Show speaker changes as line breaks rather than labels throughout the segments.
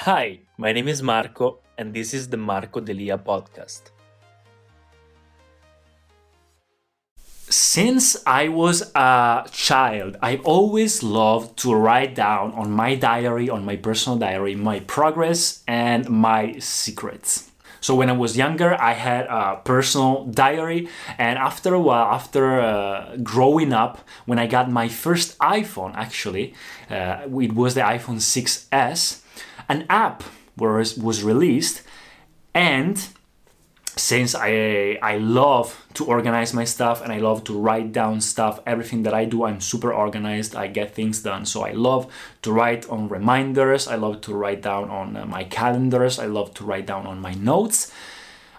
Hi, my name is Marco, and this is the Marco Delia podcast. Since I was a child, I've always loved to write down on my diary, on my personal diary, my progress and my secrets. So when I was younger, I had a personal diary, and after a while, after uh, growing up, when I got my first iPhone, actually, uh, it was the iPhone 6s an app was was released, and since I I love to organize my stuff and I love to write down stuff, everything that I do, I'm super organized. I get things done. So I love to write on reminders. I love to write down on uh, my calendars. I love to write down on my notes.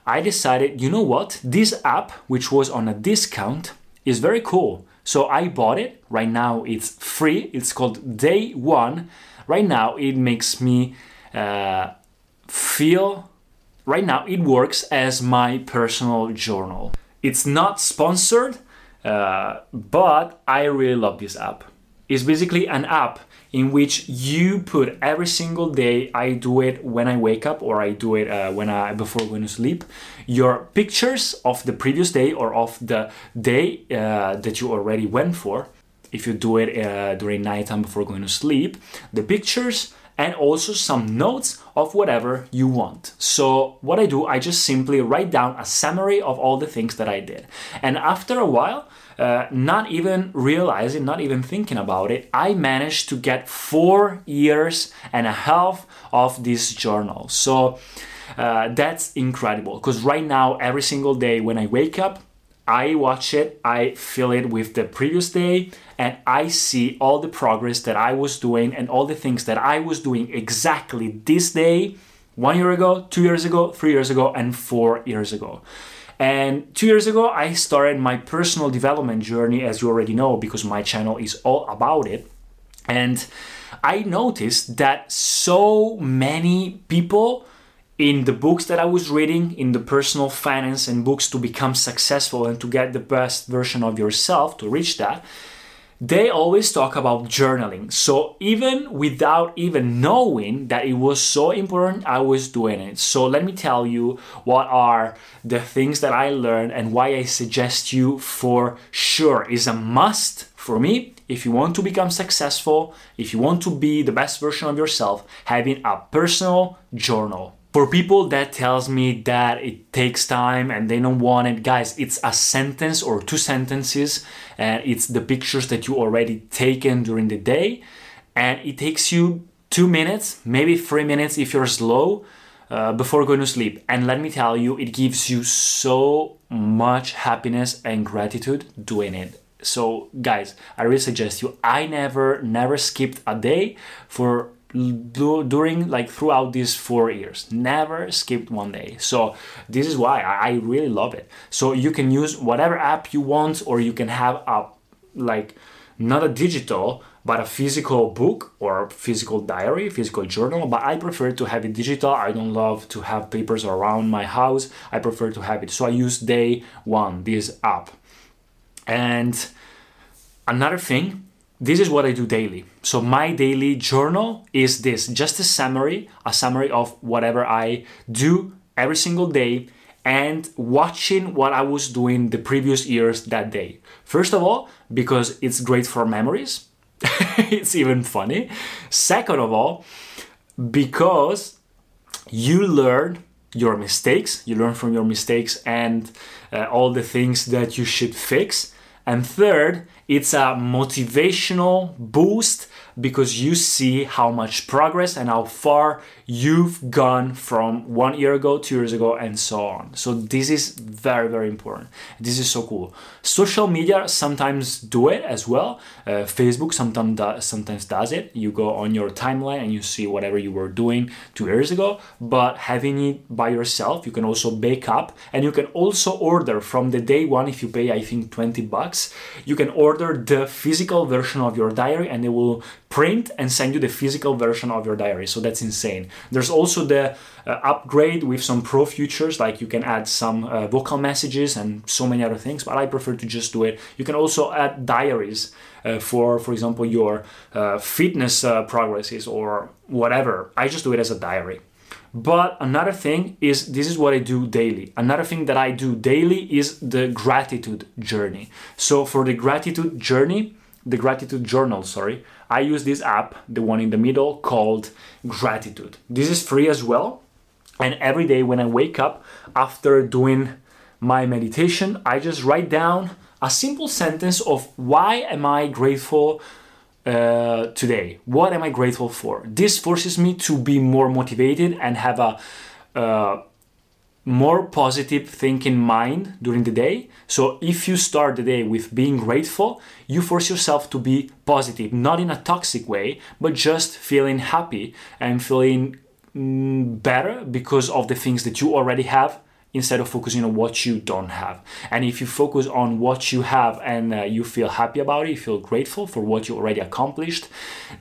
I decided, you know what? This app, which was on a discount, is very cool. So I bought it. Right now it's free. It's called Day One right now it makes me uh, feel right now it works as my personal journal. It's not sponsored uh, but i really love this app. It's basically an app in which you put every single day i do it when i wake up or i do it uh, when i before going to sleep your pictures of the previous day or of the day uh, that you already went for if you do it uh, during nighttime before going to sleep, the pictures and also some notes of whatever you want. So, what I do, I just simply write down a summary of all the things that I did. And after a while, uh, not even realizing, not even thinking about it, I managed to get four years and a half of this journal. So, uh, that's incredible because right now, every single day when I wake up, I watch it, I fill it with the previous day, and I see all the progress that I was doing and all the things that I was doing exactly this day, one year ago, two years ago, three years ago, and four years ago. And two years ago, I started my personal development journey, as you already know, because my channel is all about it. And I noticed that so many people in the books that I was reading, in the personal finance and books to become successful and to get the best version of yourself, to reach that, they always talk about journaling. So even without even knowing that it was so important, I was doing it. So let me tell you what are the things that I learned and why I suggest you for sure is a must for me if you want to become successful, if you want to be the best version of yourself, having a personal journal for people that tells me that it takes time and they don't want it guys it's a sentence or two sentences and it's the pictures that you already taken during the day and it takes you two minutes maybe three minutes if you're slow uh, before going to sleep. And let me tell you it gives you so much happiness and gratitude doing it. So guys i really suggest you i never never skipped a day for do, during like throughout these four years. Never skipped one day. So this is why I, I really love it. So you can use whatever app you want or you can have a like not a digital but a physical book or physical diary physical journal. But i prefer to have it digital. I don't love to have papers around my house. I prefer to have it. So i use day one this app. And another thing this is what I do daily. So my daily journal is this, just a summary, a summary of whatever I do every single day and watching what I was doing the previous years that day. First of all, because it's great for memories. it's even funny. Second of all, because you learn your mistakes, you learn from your mistakes and uh, all the things that you should fix. And third, it's a motivational boost because you see how much progress and how far you've gone from one year ago, two years ago, and so on. So this is very, very important. This is so cool. Social media sometimes do it as well. Uh, Facebook sometimes does, sometimes does it. You go on your timeline and you see whatever you were doing two years ago. But having it by yourself, you can also bake up and you can also order from the day one. If you pay, I think, 20 bucks, you can order the physical version of your diary and it will print and send you the physical version of your diary. So that's insane. There's also the uh, upgrade with some pro features, like you can add some uh, vocal messages and so many other things. But I prefer to just do it. You can also add diaries uh, for, for example, your uh, fitness uh, progresses or whatever. I just do it as a diary. But another thing is this is what I do daily. Another thing that I do daily is the gratitude journey. So for the gratitude journey, the gratitude journal, sorry, I use this app, the one in the middle called Gratitude. This is free as well. And every day when I wake up after doing my meditation, I just write down a simple sentence of why am I grateful uh, today? What am I grateful for? This forces me to be more motivated and have a uh, more positive thinking mind during the day. So if you start the day with being grateful, you force yourself to be positive, not in a toxic way, but just feeling happy and feeling mm, better because of the things that you already have instead of focusing on what you don't have. And if you focus on what you have and uh, you feel happy about it, you feel grateful for what you already accomplished,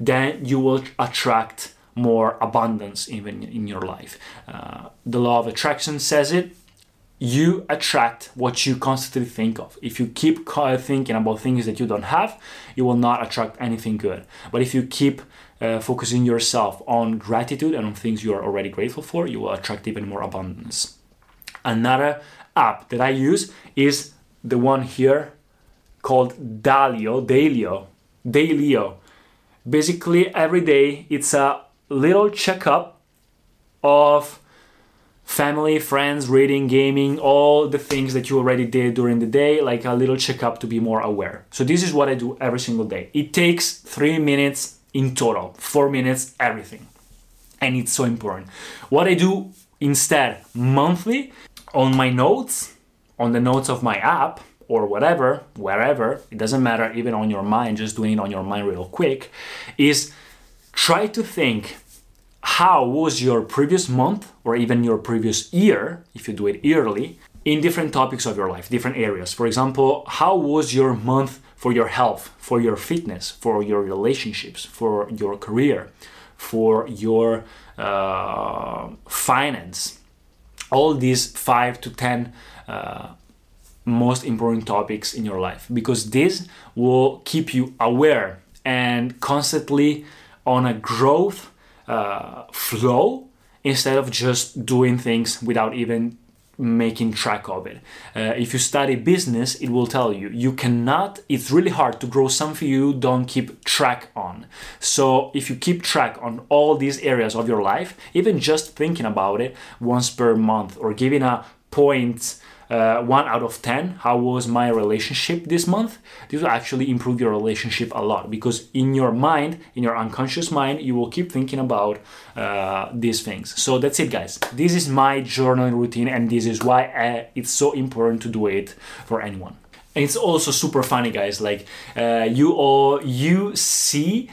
then you will attract more abundance even in your life. Uh, the law of attraction says it. You attract what you constantly think of. If you keep thinking about things that you don't have, you will not attract anything good. But if you keep uh, focusing yourself on gratitude and on things you are already grateful for, you will attract even more abundance. Another app that I use is the one here called Daylio, Daylio, Daylio. Basically, every day it's a little checkup of family, friends, reading, gaming, all the things that you already did during the day, like a little checkup to be more aware. So, this is what I do every single day. It takes three minutes in total, four minutes, everything. And it's so important. What I do instead monthly on my notes, on the notes of my app, or whatever, wherever, it doesn't matter, even on your mind, just doing it on your mind real quick, is try to think how was your previous month or even your previous year, if you do it yearly, in different topics of your life, different areas. For example, how was your month for your health, for your fitness, for your relationships, for your career, for your uh, finance? All these five to ten uh, most important topics in your life because this will keep you aware and constantly on a growth uh, flow instead of just doing things without even making track of it. Uh, if you study business, it will tell you you cannot, it's really hard to grow something you don't keep track on. So if you keep track on all these areas of your life, even just thinking about it once per month or giving a point uh, one out of 10 how was my relationship this month? This will actually improve your relationship a lot because in your mind in your unconscious mind you will keep thinking about uh, these things. So that's it guys. This is my journaling routine and this is why uh, it's so important to do it for anyone. And it's also super funny guys. Like uh, you all you see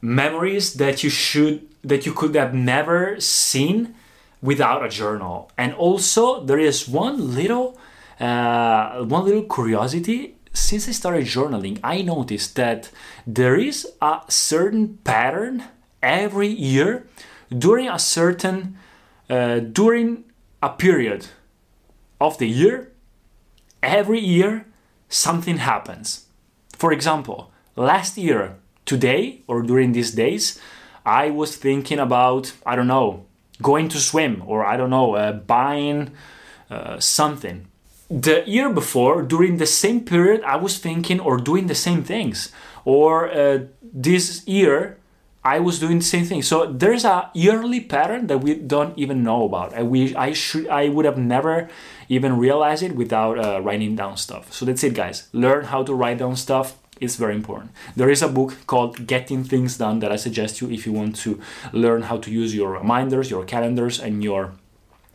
memories that you should that you could have never seen without a journal. And also there is one little uh, one little curiosity. Since I started journaling, I noticed that there is a certain pattern every year during a certain uh, during a period of the year. Every year, something happens. For example, last year, today or during these days, I was thinking about I don't know going to swim or I don't know, uh, buying uh, something. The year before, during the same period, I was thinking or doing the same things. Or uh, this year, I was doing the same thing. So there's a yearly pattern that we don't even know about. And we, I should, I would have never even realized it without uh, writing down stuff. So that's it, guys. Learn how to write down stuff It's very important. There is a book called Getting Things Done that I suggest you if you want to learn how to use your reminders, your calendars, and your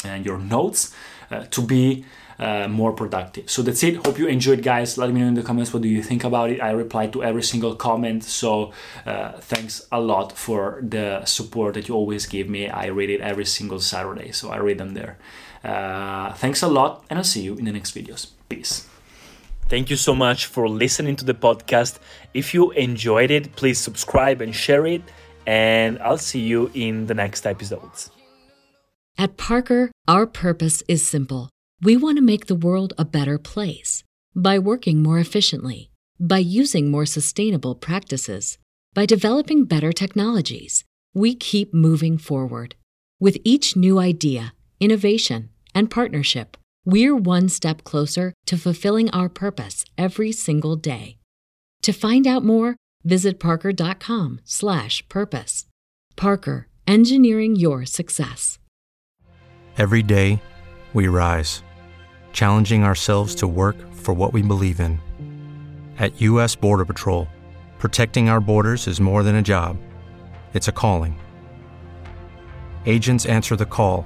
and your notes uh, to be uh, more productive. So that's it. Hope you enjoyed, guys. Let me know in the comments what do you think about it. I reply to every single comment. So uh, thanks a lot for the support that you always give me. I read it every single Saturday, so I read them there. Uh, thanks a lot, and I'll see you in the next videos. Peace. Thank you so much for listening to the podcast. If you enjoyed it, please subscribe and share it. And I'll see you in the next episodes.
At Parker, our purpose is simple. We want to make the world a better place by working more efficiently, by using more sustainable practices, by developing better technologies. We keep moving forward. With each new idea, innovation, and partnership, we're one step closer to fulfilling our purpose every single day. To find out more, visit parker.com/purpose. Parker, engineering your success.
Every day, we rise, challenging ourselves to work for what we believe in. At U.S. Border Patrol, protecting our borders is more than a job, it's a calling. Agents answer the call,